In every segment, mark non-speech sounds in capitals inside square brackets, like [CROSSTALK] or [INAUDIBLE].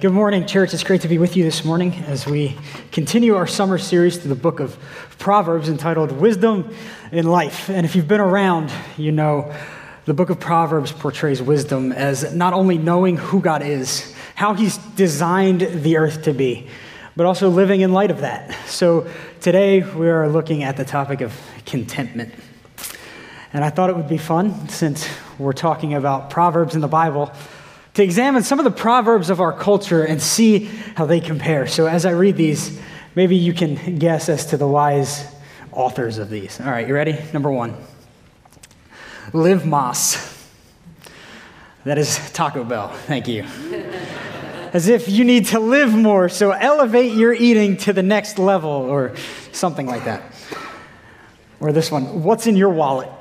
Good morning, church. It's great to be with you this morning as we continue our summer series through the book of Proverbs entitled Wisdom in Life. And if you've been around, you know the book of Proverbs portrays wisdom as not only knowing who God is, how He's designed the earth to be, but also living in light of that. So today we are looking at the topic of contentment. And I thought it would be fun, since we're talking about Proverbs in the Bible to examine some of the proverbs of our culture and see how they compare. So, as I read these, maybe you can guess as to the wise authors of these. All right, you ready? Number one Live Más. That is Taco Bell. Thank you. [LAUGHS] As if you need to live more, so elevate your eating to the next level, or something like that. Or this one What's in your wallet? [LAUGHS]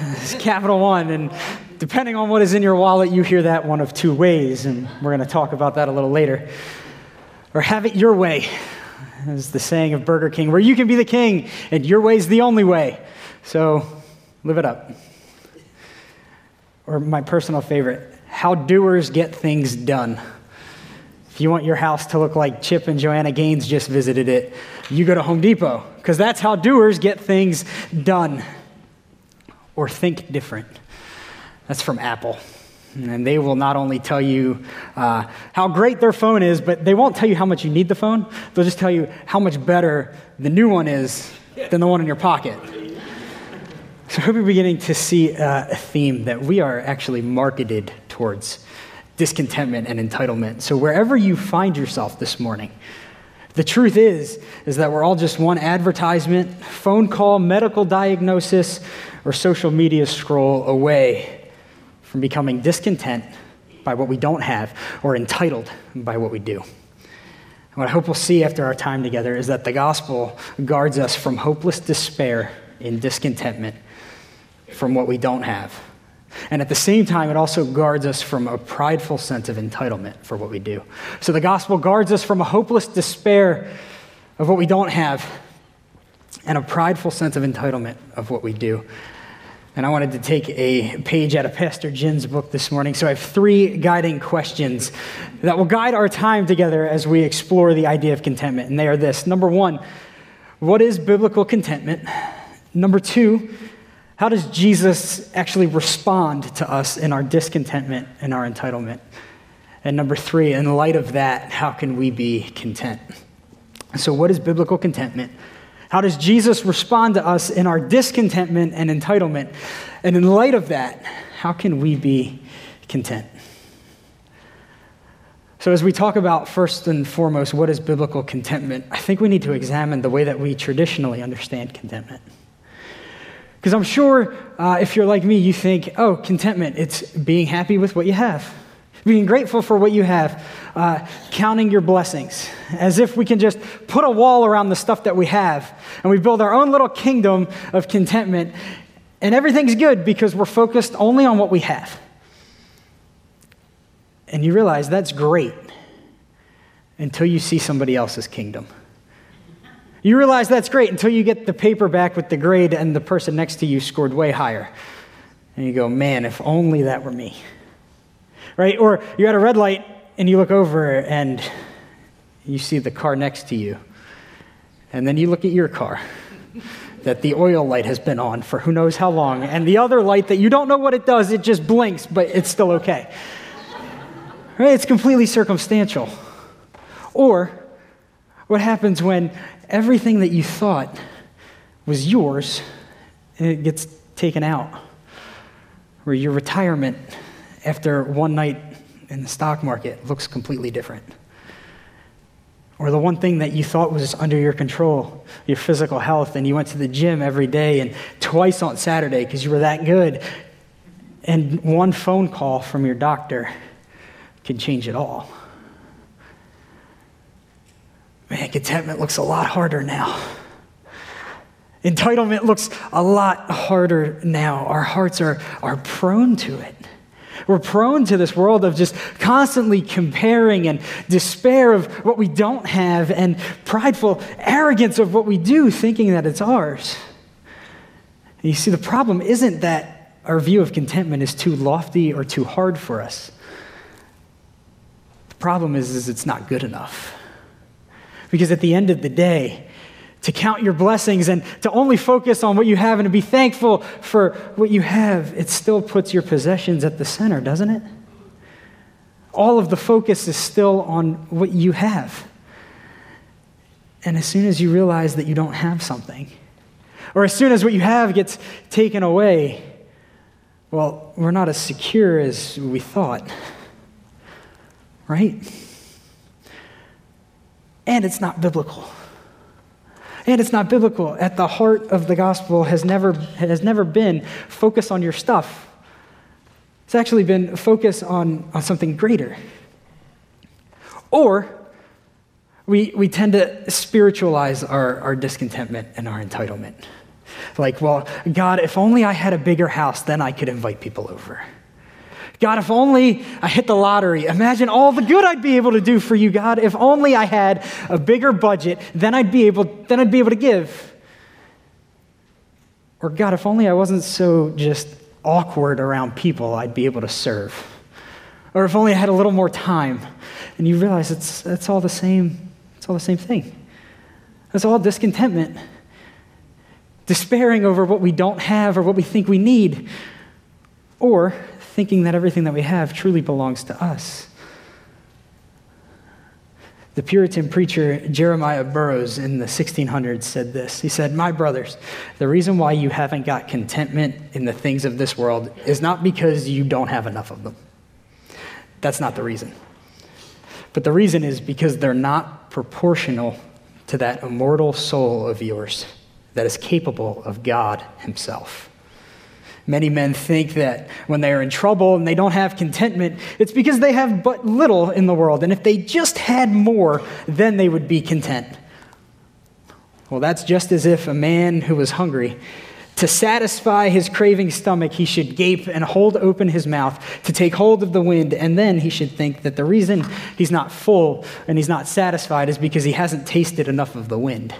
It's Capital One, and depending on what is in your wallet, you hear that one of two ways, and we're going to talk about that a little later. Or have it your way, is the saying of Burger King, where you can be the king and your way is the only way. So live it up. Or my personal favorite, how doers get things done. If you want your house to look like Chip and Joanna Gaines just visited it, you go to Home Depot, because that's how doers get things done. Or think different. That's from Apple. And they will not only tell you uh, how great their phone is, but they won't tell you how much you need the phone. They'll just tell you how much better the new one is than the one in your pocket. So I hope you're beginning to see uh, a theme that we are actually marketed towards discontentment and entitlement. So wherever you find yourself this morning, the truth is is that we're all just one advertisement, phone call, medical diagnosis, or social media scroll away from becoming discontent by what we don't have or entitled by what we do. And what I hope we'll see after our time together is that the gospel guards us from hopeless despair and discontentment from what we don't have. And at the same time, it also guards us from a prideful sense of entitlement for what we do. So the gospel guards us from a hopeless despair of what we don't have and a prideful sense of entitlement of what we do. And I wanted to take a page out of Pastor Jin's book this morning. So I have three guiding questions that will guide our time together as we explore the idea of contentment. And they are this Number one, what is biblical contentment? Number two, how does Jesus actually respond to us in our discontentment and our entitlement? And number three, in light of that, how can we be content? So, what is biblical contentment? How does Jesus respond to us in our discontentment and entitlement? And in light of that, how can we be content? So, as we talk about first and foremost what is biblical contentment, I think we need to examine the way that we traditionally understand contentment. Because I'm sure uh, if you're like me, you think, oh, contentment, it's being happy with what you have being grateful for what you have, uh, counting your blessings, as if we can just put a wall around the stuff that we have and we build our own little kingdom of contentment, and everything's good because we're focused only on what we have. And you realize that's great until you see somebody else's kingdom. You realize that's great until you get the paper back with the grade and the person next to you scored way higher. And you go, man, if only that were me right? Or you're at a red light and you look over and you see the car next to you. And then you look at your car [LAUGHS] that the oil light has been on for who knows how long. And the other light that you don't know what it does, it just blinks, but it's still okay. [LAUGHS] Right? It's completely circumstantial. Or what happens when everything that you thought was yours it gets taken out? Or your retirement after one night in the stock market looks completely different. Or the one thing that you thought was under your control, your physical health, and you went to the gym every day and twice on Saturday because you were that good. And one phone call from your doctor can change it all. Man, contentment looks a lot harder now. Entitlement looks a lot harder now. Our hearts are, are prone to it. We're prone to this world of just constantly comparing and despair of what we don't have and prideful arrogance of what we do, thinking that it's ours. And you see, the problem isn't that our view of contentment is too lofty or too hard for us. The problem is, is it's not good enough. Because at the end of the day, to count your blessings and to only focus on what you have and to be thankful for what you have, it still puts your possessions at the center, doesn't it? All of the focus is still on what you have. And as soon as you realize that you don't have something, or as soon as what you have gets taken away, well, we're not as secure as we thought. Right? And it's not biblical. And it's not biblical. At the heart of the gospel has never, has never been focus on your stuff. It's actually been focus on, on something greater. Or we, we tend to spiritualize our, our discontentment and our entitlement. Like, well, God, if only I had a bigger house, then I could invite people over. God, if only I hit the lottery, imagine all the good I'd be able to do for you, God. If only I had a bigger budget, then I'd be able, then I'd be able to give. Or God, if only I wasn't so just awkward around people, I'd be able to serve. Or if only I had a little more time. And you realize it's, it's all the same, it's all the same thing. It's all discontentment despairing over what we don't have or what we think we need, or thinking that everything that we have truly belongs to us. The Puritan preacher Jeremiah Burroughs in the 1600s said this. He said, My brothers, the reason why you haven't got contentment in the things of this world is not because you don't have enough of them. That's not the reason. But the reason is because they're not proportional to that immortal soul of yours that is capable of God Himself. Many men think that when they are in trouble and they don't have contentment, it's because they have but little in the world. And if they just had more, then they would be content. Well, that's just as if a man who was hungry, to satisfy his craving stomach, he should gape and hold open his mouth to take hold of the wind, and then he should think that the reason he's not full and he's not satisfied is because he hasn't tasted enough of the wind.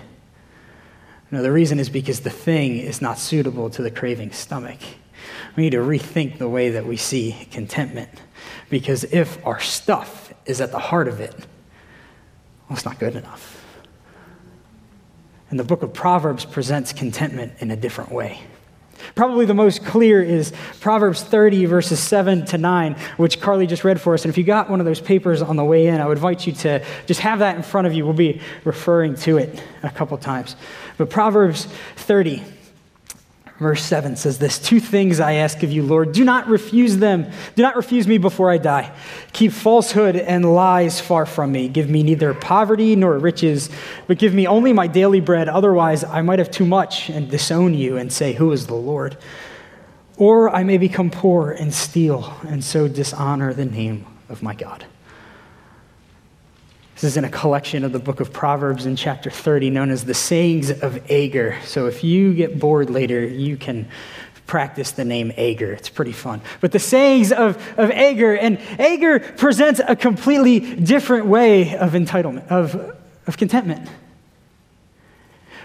No, the reason is because the thing is not suitable to the craving stomach. We need to rethink the way that we see contentment. Because if our stuff is at the heart of it, well, it's not good enough. And the book of Proverbs presents contentment in a different way. Probably the most clear is Proverbs 30, verses 7 to 9, which Carly just read for us. And if you got one of those papers on the way in, I would invite you to just have that in front of you. We'll be referring to it a couple times. But Proverbs 30, verse 7 says this Two things I ask of you, Lord. Do not refuse them. Do not refuse me before I die. Keep falsehood and lies far from me. Give me neither poverty nor riches, but give me only my daily bread. Otherwise, I might have too much and disown you and say, Who is the Lord? Or I may become poor and steal and so dishonor the name of my God. This is in a collection of the book of Proverbs in chapter 30, known as the Sayings of Agur. So if you get bored later, you can practice the name Agur. It's pretty fun. But the sayings of, of Agur, and Agur presents a completely different way of entitlement, of, of contentment.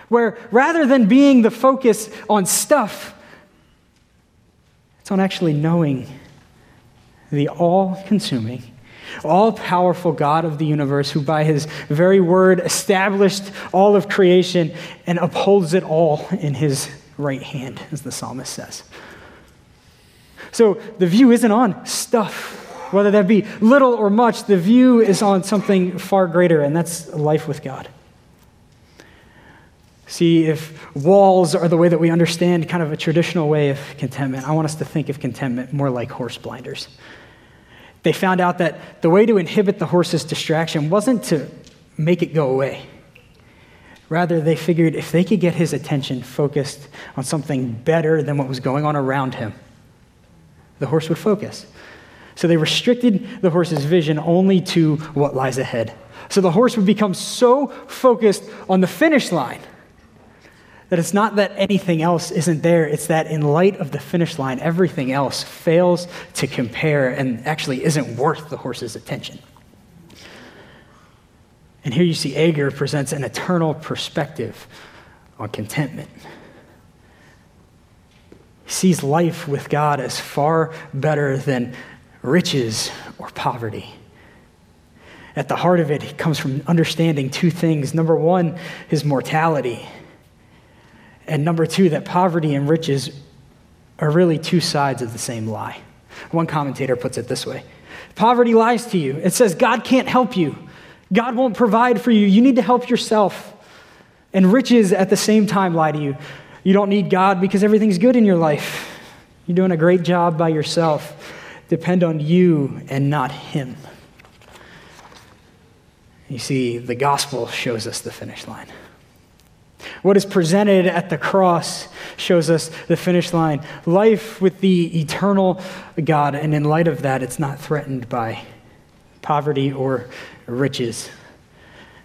Where rather than being the focus on stuff, it's on actually knowing the all consuming all powerful God of the universe, who by his very word established all of creation and upholds it all in his right hand, as the psalmist says. So the view isn't on stuff, whether that be little or much, the view is on something far greater, and that's life with God. See, if walls are the way that we understand kind of a traditional way of contentment, I want us to think of contentment more like horse blinders. They found out that the way to inhibit the horse's distraction wasn't to make it go away. Rather, they figured if they could get his attention focused on something better than what was going on around him, the horse would focus. So they restricted the horse's vision only to what lies ahead. So the horse would become so focused on the finish line that it's not that anything else isn't there, it's that in light of the finish line, everything else fails to compare and actually isn't worth the horse's attention. And here you see Agur presents an eternal perspective on contentment. He sees life with God as far better than riches or poverty. At the heart of it, it comes from understanding two things. Number one, his mortality. And number two, that poverty and riches are really two sides of the same lie. One commentator puts it this way Poverty lies to you. It says God can't help you, God won't provide for you. You need to help yourself. And riches at the same time lie to you. You don't need God because everything's good in your life. You're doing a great job by yourself. Depend on you and not Him. You see, the gospel shows us the finish line. What is presented at the cross shows us the finish line life with the eternal God. And in light of that, it's not threatened by poverty or riches.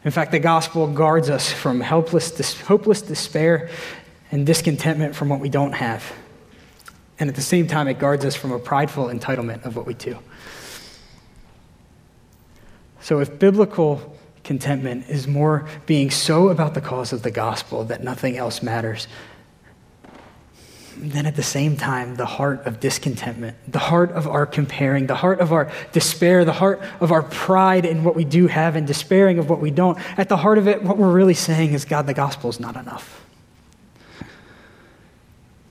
In fact, the gospel guards us from helpless, hopeless despair and discontentment from what we don't have. And at the same time, it guards us from a prideful entitlement of what we do. So, if biblical contentment is more being so about the cause of the gospel that nothing else matters, then at the same time, the heart of discontentment, the heart of our comparing, the heart of our despair, the heart of our pride in what we do have and despairing of what we don't, at the heart of it, what we're really saying is, God, the gospel is not enough.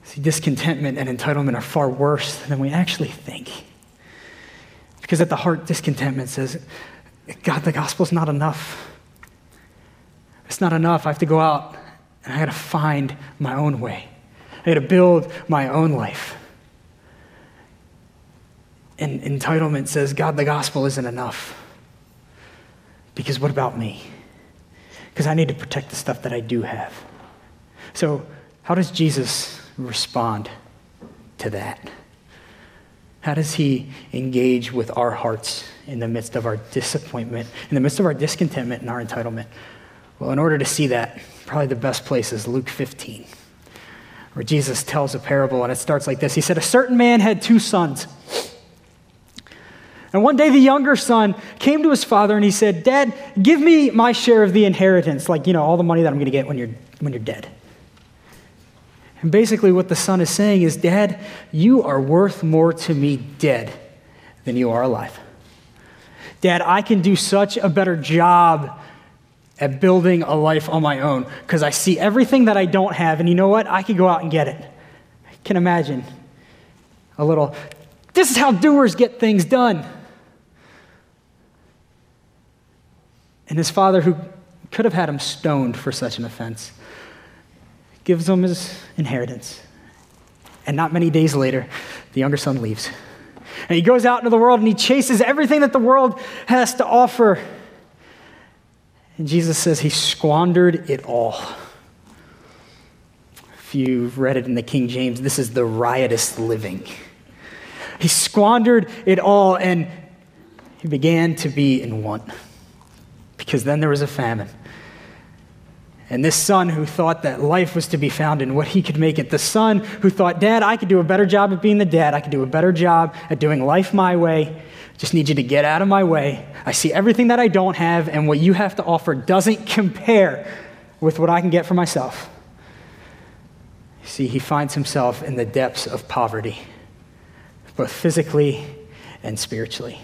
See, discontentment and entitlement are far worse than we actually think. Because at the heart, discontentment says, God, the gospel is not enough. It's not enough. I have to go out and I got to find my own way. I got to build my own life. And entitlement says, God, the gospel isn't enough. Because what about me? Because I need to protect the stuff that I do have. So, how does Jesus respond to that? How does he engage with our hearts in the midst of our disappointment, in the midst of our discontentment and our entitlement? Well, in order to see that, probably the best place is Luke 15 where Jesus tells a parable, and it starts like this He said, A certain man had two sons. And one day the younger son came to his father and he said, Dad, give me my share of the inheritance, like, you know, all the money that I'm going to get when you're, when you're dead. And basically, what the son is saying is, Dad, you are worth more to me dead than you are alive. Dad, I can do such a better job at building a life on my own because I see everything that I don't have, and you know what? I could go out and get it. I can imagine a little, this is how doers get things done. And his father, who could have had him stoned for such an offense, gives him his inheritance. And not many days later, the younger son leaves. And he goes out into the world and he chases everything that the world has to offer. And Jesus says he squandered it all. If you've read it in the King James, this is the riotous living. He squandered it all and he began to be in want because then there was a famine. And this son who thought that life was to be found in what he could make it, the son who thought, Dad, I could do a better job at being the dad, I could do a better job at doing life my way, just need you to get out of my way. I see everything that I don't have, and what you have to offer doesn't [LAUGHS] compare with what I can get for myself. See, he finds himself in the depths of poverty, both physically and spiritually.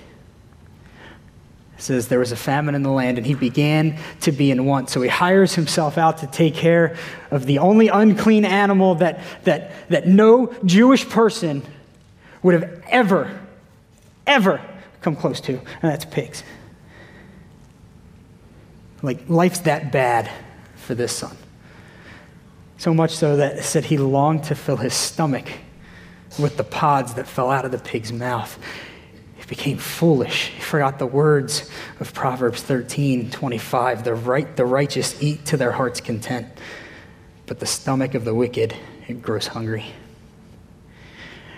Says there was a famine in the land, and he began to be in want. So he hires himself out to take care of the only unclean animal that, that, that no Jewish person would have ever, ever come close to, and that's pigs. Like, life's that bad for this son. So much so that it said he longed to fill his stomach with the pods that fell out of the pig's mouth. He became foolish. He forgot the words of Proverbs 13 25. The, right, the righteous eat to their heart's content, but the stomach of the wicked it grows hungry.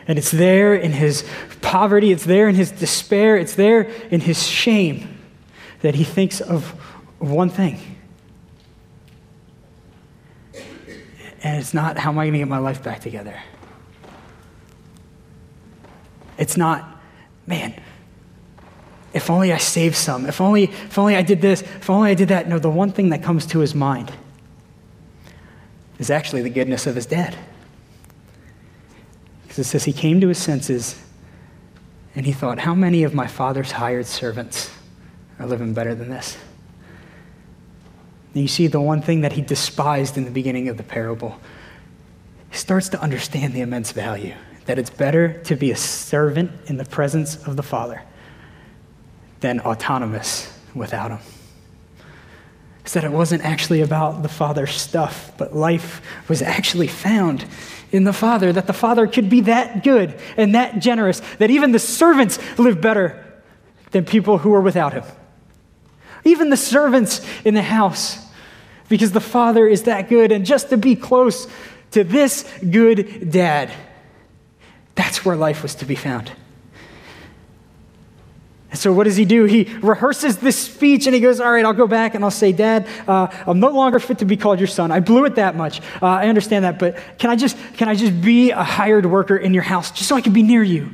And it's there in his poverty, it's there in his despair, it's there in his shame that he thinks of one thing. And it's not, how am I going to get my life back together? It's not, man, if only I saved some, if only, if only I did this, if only I did that. No, the one thing that comes to his mind is actually the goodness of his dad. Because it says he came to his senses and he thought, How many of my father's hired servants are living better than this. And you see the one thing that he despised in the beginning of the parable. He starts to understand the immense value that it's better to be a servant in the presence of the Father than autonomous without him. Is that it wasn't actually about the Father's stuff, but life was actually found in the Father, that the Father could be that good and that generous, that even the servants live better than people who are without him. Even the servants in the house, because the Father is that good. And just to be close to this good dad, that's where life was to be found. And so, what does he do? He rehearses this speech and he goes, All right, I'll go back and I'll say, Dad, uh, I'm no longer fit to be called your son. I blew it that much. Uh, I understand that, but can I, just, can I just be a hired worker in your house just so I can be near you?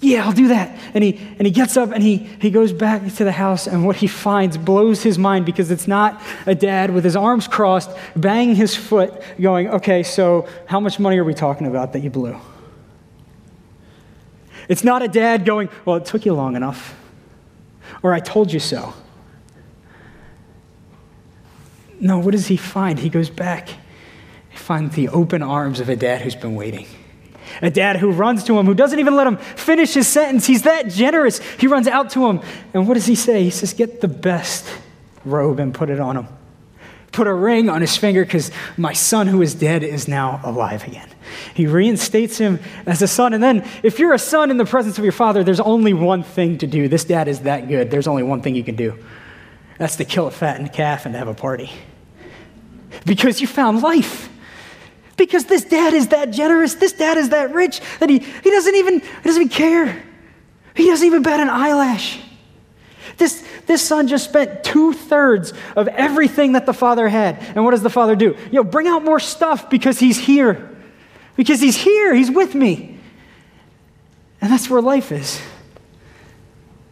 Yeah, I'll do that. And he, and he gets up and he, he goes back to the house, and what he finds blows his mind because it's not a dad with his arms crossed, banging his foot, going, Okay, so how much money are we talking about that you blew? It's not a dad going, Well, it took you long enough, or I told you so. No, what does he find? He goes back. He finds the open arms of a dad who's been waiting. A dad who runs to him, who doesn't even let him finish his sentence. He's that generous. He runs out to him. And what does he say? He says, Get the best robe and put it on him put a ring on his finger because my son who is dead is now alive again. He reinstates him as a son. And then, if you're a son in the presence of your father, there's only one thing to do. This dad is that good. There's only one thing you can do that's to kill a fattened calf and have a party. Because you found life. Because this dad is that generous, this dad is that rich that he, he doesn't even he doesn't even care. He doesn't even bat an eyelash. This, this son just spent two thirds of everything that the father had. And what does the father do? Yo, bring out more stuff because he's here. Because he's here, he's with me. And that's where life is.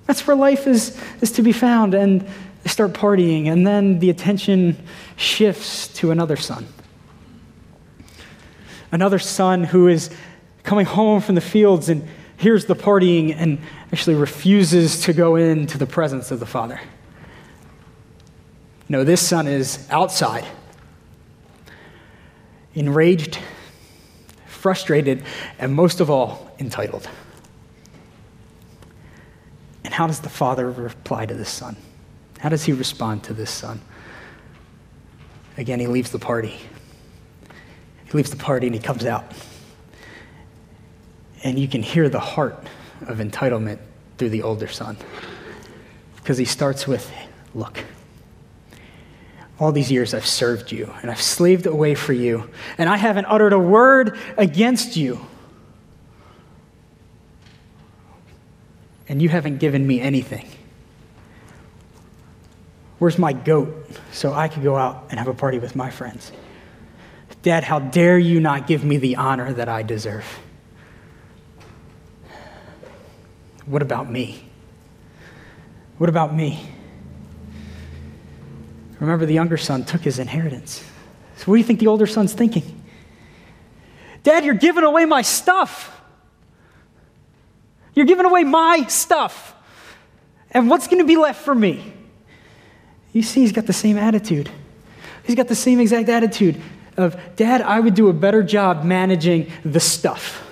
That's where life is, is to be found. And they start partying, and then the attention shifts to another son. Another son who is coming home from the fields and hears the partying and actually refuses to go into the presence of the Father. No, this son is outside, enraged, frustrated, and most of all, entitled. And how does the father reply to this son? How does he respond to this son? Again, he leaves the party. He leaves the party and he comes out. And you can hear the heart of entitlement through the older son. Because he starts with, Look, all these years I've served you and I've slaved away for you, and I haven't uttered a word against you. And you haven't given me anything. Where's my goat so I could go out and have a party with my friends? Dad, how dare you not give me the honor that I deserve? What about me? What about me? Remember, the younger son took his inheritance. So, what do you think the older son's thinking? Dad, you're giving away my stuff. You're giving away my stuff. And what's going to be left for me? You see, he's got the same attitude. He's got the same exact attitude of, Dad, I would do a better job managing the stuff.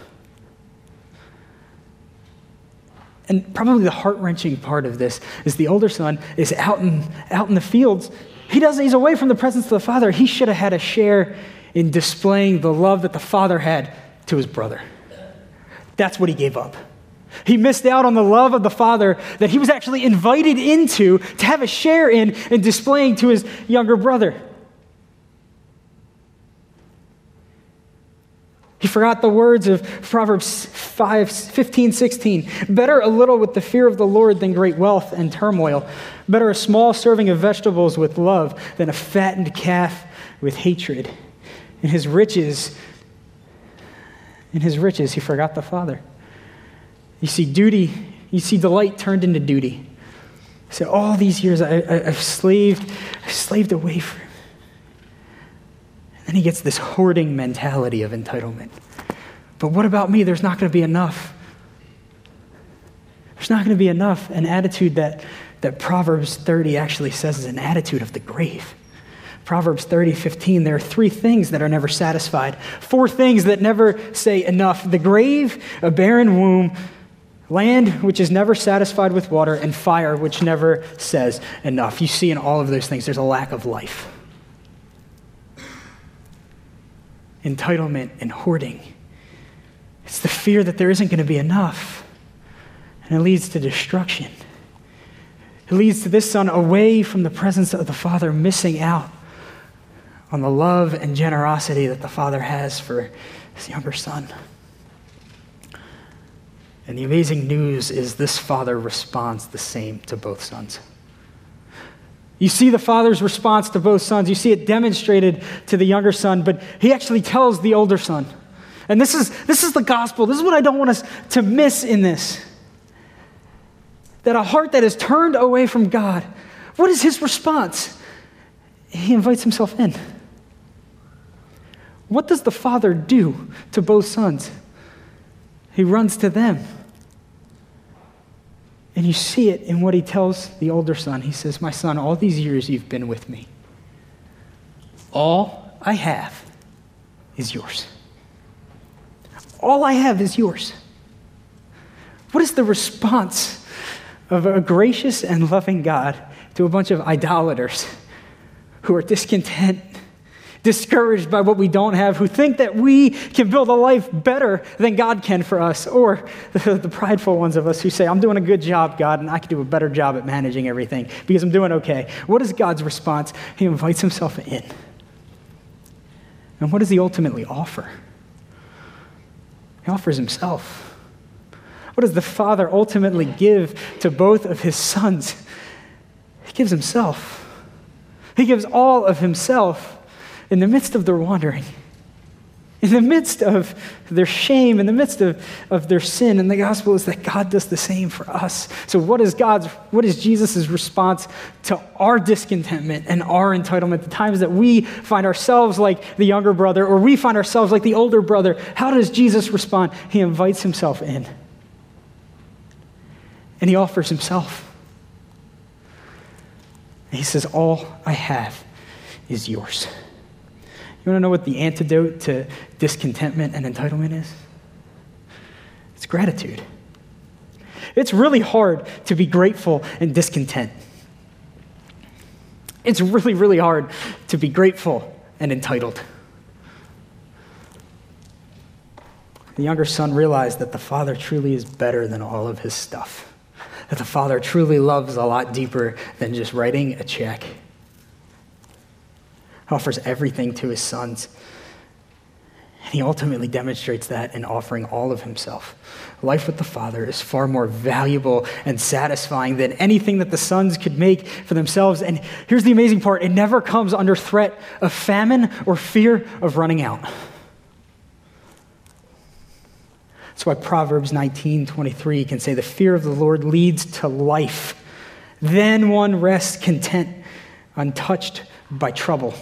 And probably the heart wrenching part of this is the older son is out in, out in the fields. He doesn't, he's away from the presence of the father. He should have had a share in displaying the love that the father had to his brother. That's what he gave up. He missed out on the love of the father that he was actually invited into to have a share in and displaying to his younger brother. He forgot the words of Proverbs 5, 15, 16. Better a little with the fear of the Lord than great wealth and turmoil. Better a small serving of vegetables with love than a fattened calf with hatred. In his riches, in his riches, he forgot the Father. You see, duty, you see, delight turned into duty. So all these years I, have slaved, I've slaved away from then he gets this hoarding mentality of entitlement. But what about me? There's not going to be enough. There's not going to be enough. An attitude that, that Proverbs 30 actually says is an attitude of the grave. Proverbs 30, 15, there are three things that are never satisfied, four things that never say enough the grave, a barren womb, land which is never satisfied with water, and fire which never says enough. You see in all of those things, there's a lack of life. Entitlement and hoarding. It's the fear that there isn't going to be enough, and it leads to destruction. It leads to this son away from the presence of the Father, missing out on the love and generosity that the Father has for his younger son. And the amazing news is this father responds the same to both sons. You see the father's response to both sons. You see it demonstrated to the younger son, but he actually tells the older son. And this is, this is the gospel. This is what I don't want us to miss in this. That a heart that is turned away from God, what is his response? He invites himself in. What does the father do to both sons? He runs to them. And you see it in what he tells the older son. He says, My son, all these years you've been with me. All I have is yours. All I have is yours. What is the response of a gracious and loving God to a bunch of idolaters who are discontent discouraged by what we don't have, who think that we can build a life better than God can for us, or the, [LAUGHS] the, prideful ones of us who say, I'm doing a good job, God, and I can do a better job at managing everything because I'm doing okay. What is God's response? He invites himself in. And what does he ultimately offer? He offers himself. What does the Father ultimately give to both of his sons? He gives himself. He gives all of himself in the midst of their wandering, in the midst of their shame, in the midst of, of their sin. And the gospel is that God does the same for us. So, what is God's, what is Jesus' response to our discontentment and our entitlement, the times that we find ourselves like the younger brother or we find ourselves like the older brother? How does Jesus respond? He invites himself in, and he offers himself. And he says, All I have is yours. You want to know what the antidote to discontentment and entitlement is? It's gratitude. It's really hard to be grateful and discontent. It's really, really hard to be grateful and entitled. The younger son realized that the father truly is better than all of his stuff, that the father truly loves a lot deeper than just writing a check offers everything to his sons. And he ultimately demonstrates that in offering all of himself. Life with the Father is far more valuable and satisfying than anything that the sons could make for themselves. And here's the amazing part it never comes under threat of famine or fear of running out. That's why Proverbs 19 23 can say, The fear of the Lord leads to life. Then one rests content, untouched by trouble.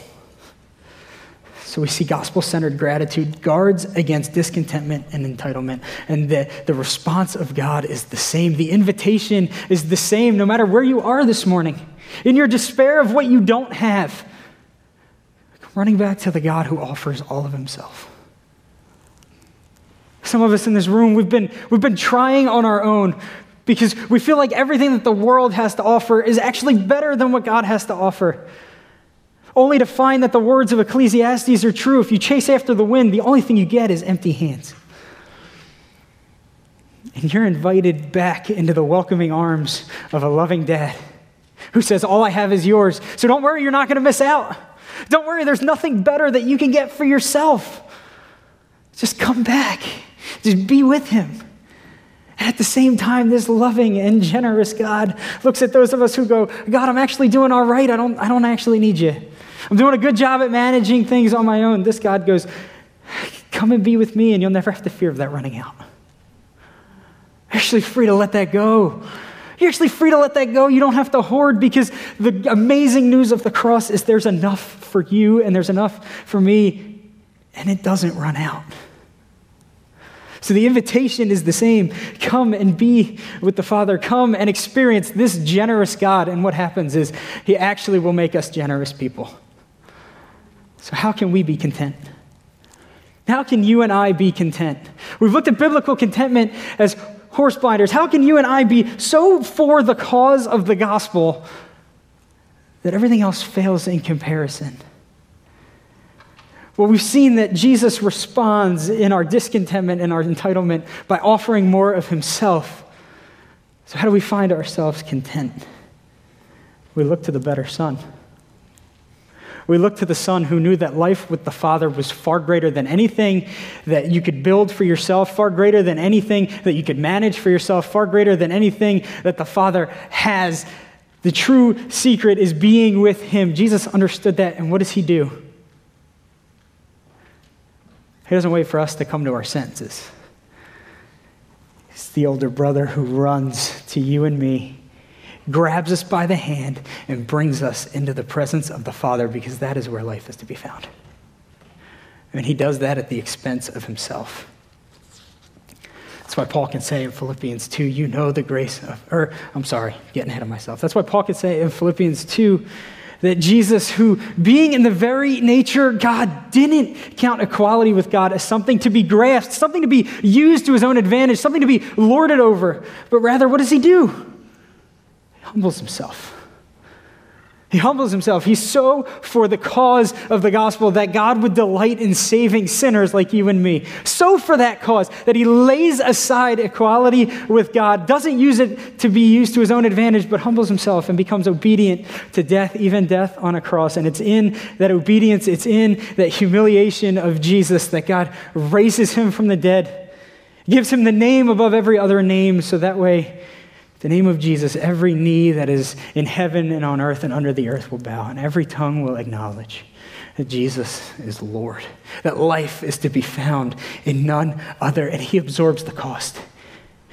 So we see gospel centered gratitude guards against discontentment and entitlement. And the, the response of God is the same. The invitation is the same no matter where you are this morning. In your despair of what you don't have, running back to the God who offers all of himself. Some of us in this room, we've been, we've been trying on our own because we feel like everything that the world has to offer is actually better than what God has to offer only to find that the words of Ecclesiastes are true. If you chase after the wind, the only thing you get is empty hands. And you're invited back into the welcoming arms of a loving dad who says, All I have is yours. So don't worry, you're not going to miss out. Don't worry, there's nothing better that you can get for yourself. Just come back, just be with him. And at the same time, this loving and generous God looks at those of us who go, God, I'm actually doing all right. I don't, I don't actually need you. I'm doing a good job at managing things on my own. This God goes, Come and be with me, and you'll never have to fear of that running out. You're actually free to let that go. You're actually free to let that go. You don't have to hoard because the amazing news of the cross is there's enough for you and there's enough for me, and it doesn't run out. So the invitation is the same come and be with the Father, come and experience this generous God. And what happens is He actually will make us generous people. So, how can we be content? How can you and I be content? We've looked at biblical contentment as horse blinders. How can you and I be so for the cause of the gospel that everything else fails in comparison? Well, we've seen that Jesus responds in our discontentment and our entitlement by offering more of himself. So, how do we find ourselves content? We look to the better Son. We look to the Son who knew that life with the Father was far greater than anything that you could build for yourself, far greater than anything that you could manage for yourself, far greater than anything that the Father has. The true secret is being with Him. Jesus understood that, and what does He do? He doesn't wait for us to come to our senses. He's the older brother who runs to you and me, grabs us by the hand, and brings us into the presence of the Father because that is where life is to be found. And he does that at the expense of himself. That's why Paul can say in Philippians 2, you know the grace of, or I'm sorry, getting ahead of myself. That's why Paul can say in Philippians 2, that Jesus, who being in the very nature God, didn't count equality with God as something to be grasped, something to be used to his own advantage, something to be lorded over, but rather, what does he do? Humbles himself. He humbles himself. He's so for the cause of the gospel that God would delight in saving sinners like you and me. So for that cause that he lays aside equality with God, doesn't use it to be used to his own advantage, but humbles himself and becomes obedient to death, even death on a cross. And it's in that obedience, it's in that humiliation of Jesus that God raises him from the dead, gives him the name above every other name, so that way the name of Jesus, every knee that is in heaven and on earth and under the earth will bow, and every tongue will acknowledge that Jesus is Lord, that life is to be found in none other, and He absorbs the cost.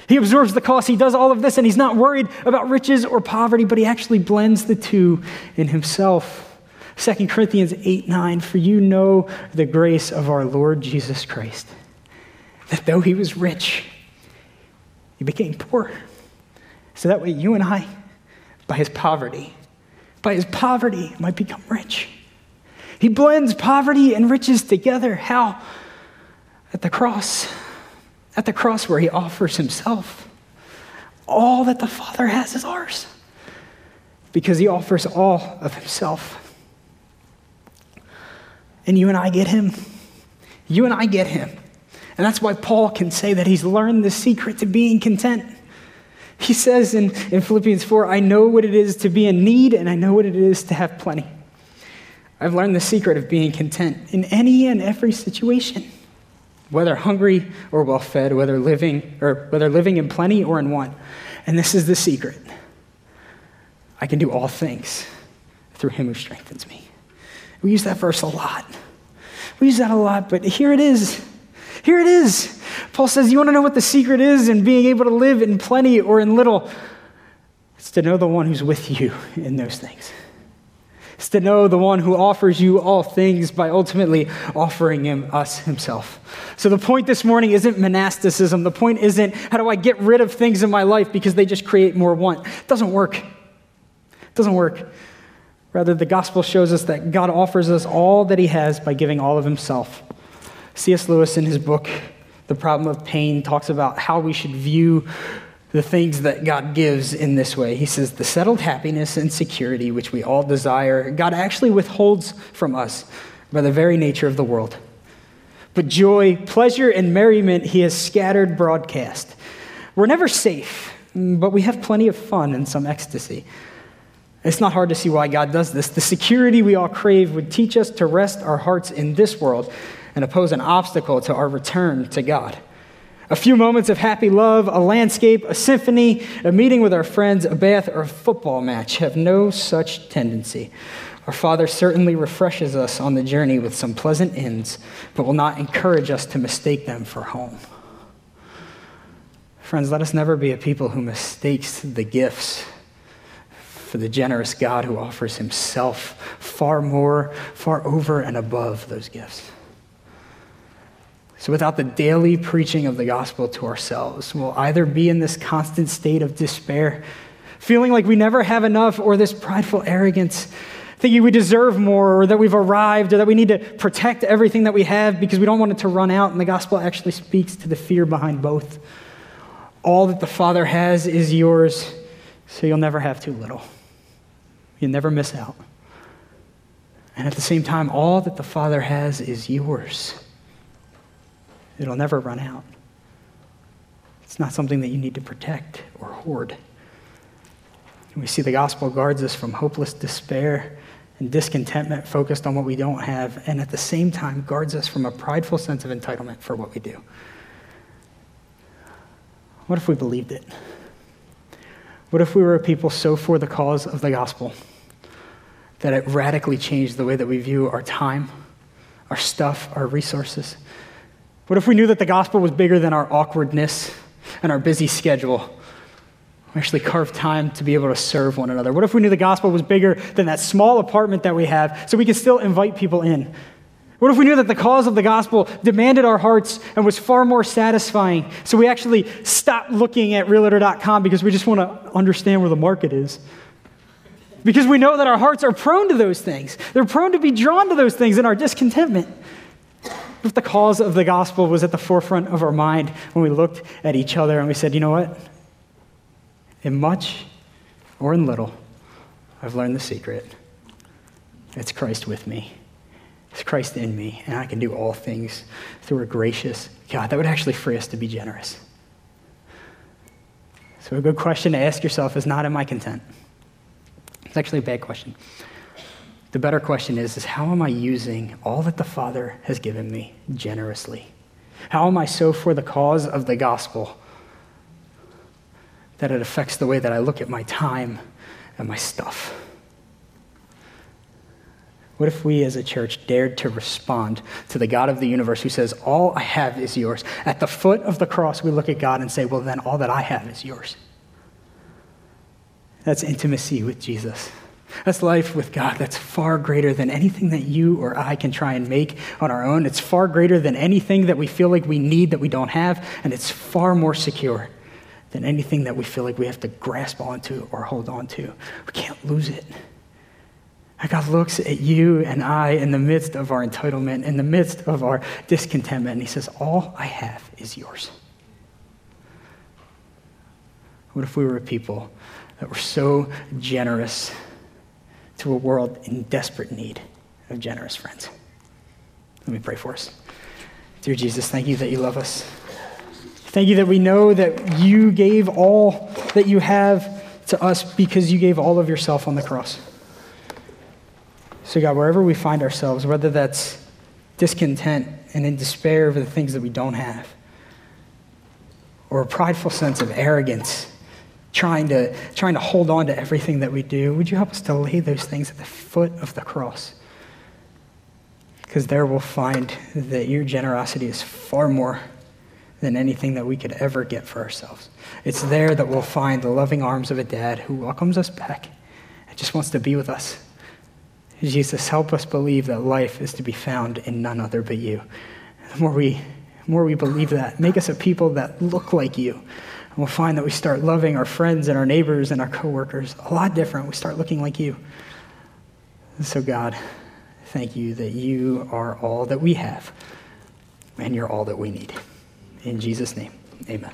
He absorbs the cost. He does all of this, and He's not worried about riches or poverty, but He actually blends the two in Himself. 2 Corinthians 8 9, for you know the grace of our Lord Jesus Christ, that though He was rich, He became poor so that way, you and I, by his poverty, by his poverty, might become rich. He blends poverty and riches together. How? At the cross. At the cross where he offers himself. All that the Father has is ours because he offers all of himself. And you and I get him. You and I get him. And that's why Paul can say that he's learned the secret to being content. He says in, in Philippians 4, I know what it is to be in need, and I know what it is to have plenty. I've learned the secret of being content in any and every situation, whether hungry or well fed, whether living or whether living in plenty or in want. And this is the secret. I can do all things through him who strengthens me. We use that verse a lot. We use that a lot, but here it is. Here it is. Paul says, You want to know what the secret is in being able to live in plenty or in little? It's to know the one who's with you in those things. It's to know the one who offers you all things by ultimately offering him us himself. So the point this morning isn't monasticism. The point isn't how do I get rid of things in my life because they just create more want. It doesn't work. It doesn't work. Rather, the gospel shows us that God offers us all that he has by giving all of himself. C.S. Lewis, in his book, The Problem of Pain, talks about how we should view the things that God gives in this way. He says, The settled happiness and security which we all desire, God actually withholds from us by the very nature of the world. But joy, pleasure, and merriment he has scattered broadcast. We're never safe, but we have plenty of fun and some ecstasy. It's not hard to see why God does this. The security we all crave would teach us to rest our hearts in this world and oppose an obstacle to our return to God. A few moments of happy love, a landscape, a symphony, a meeting with our friends, a bath, or a football match have no such tendency. Our Father certainly refreshes us on the journey with some pleasant ends, but will not encourage us to mistake them for home. Friends, let us never be a people who mistakes the gifts for the generous God who offers himself far more, far over and above those gifts. So, without the daily preaching of the gospel to ourselves, we'll either be in this constant state of despair, feeling like we never have enough, or this prideful arrogance, thinking we deserve more, or that we've arrived, or that we need to protect everything that we have because we don't want it to run out. And the gospel actually speaks to the fear behind both. All that the Father has is yours, so you'll never have too little. You'll never miss out. And at the same time, all that the Father has is yours. It'll never run out. It's not something that you need to protect or hoard. And we see the gospel guards us from hopeless despair and discontentment focused on what we don't have, and at the same time guards us from a prideful sense of entitlement for what we do. What if we believed it? What if we were a people so for the cause of the gospel that it radically changed the way that we view our time, our stuff, our resources? What if we knew that the gospel was bigger than our awkwardness and our busy schedule? We actually carved time to be able to serve one another. What if we knew the gospel was bigger than that small apartment that we have so we could still invite people in? What if we knew that the cause of the gospel demanded our hearts and was far more satisfying? So we actually stopped looking at realtor.com because we just want to understand where the market is. Because we know that our hearts are prone to those things. They're prone to be drawn to those things in our discontentment. If the cause of the gospel was at the forefront of our mind when we looked at each other and we said, you know what? In much or in little, I've learned the secret. It's Christ with me. It's Christ in me, and I can do all things through a gracious God. That would actually free us to be generous. So, a good question to ask yourself is not, Am I content? It's actually a bad question. The better question is, is how am I using all that the Father has given me generously? How am I so for the cause of the gospel that it affects the way that I look at my time and my stuff? What if we as a church dared to respond to the God of the universe who says, All I have is yours? At the foot of the cross, we look at God and say, Well, then all that I have is yours. That's intimacy with Jesus. That's life with God. That's far greater than anything that you or I can try and make on our own. It's far greater than anything that we feel like we need that we don't have. And it's far more secure than anything that we feel like we have to grasp onto or hold on to. We can't lose it. God looks at you and I in the midst of our entitlement, in the midst of our discontentment, and He says, All I have is yours. What if we were a people that were so generous to a world in desperate need of generous friends. Let me pray for us. Dear Jesus, thank you that you love us. Thank you that we know that you gave all that you have to us because you gave all of yourself on the cross. So, God, wherever we find ourselves, whether that's discontent and in despair over the things that we don't have, or a prideful sense of arrogance trying to, trying to hold on to everything that we do, would you help us to lay those things at the foot of the cross? Because there we'll find that your generosity is far more than anything that we could ever get for ourselves. It's there that we'll find the loving arms of a dad who welcomes us back and just wants to be with us. Jesus, help us believe that life is to be found in none other but you. The more we, the more we believe that, make us a people that look like you and we'll find that we start loving our friends and our neighbors and our coworkers a lot different. We start looking like you. And so, God, thank you that you are all that we have and you're all that we need. In Jesus' name, amen.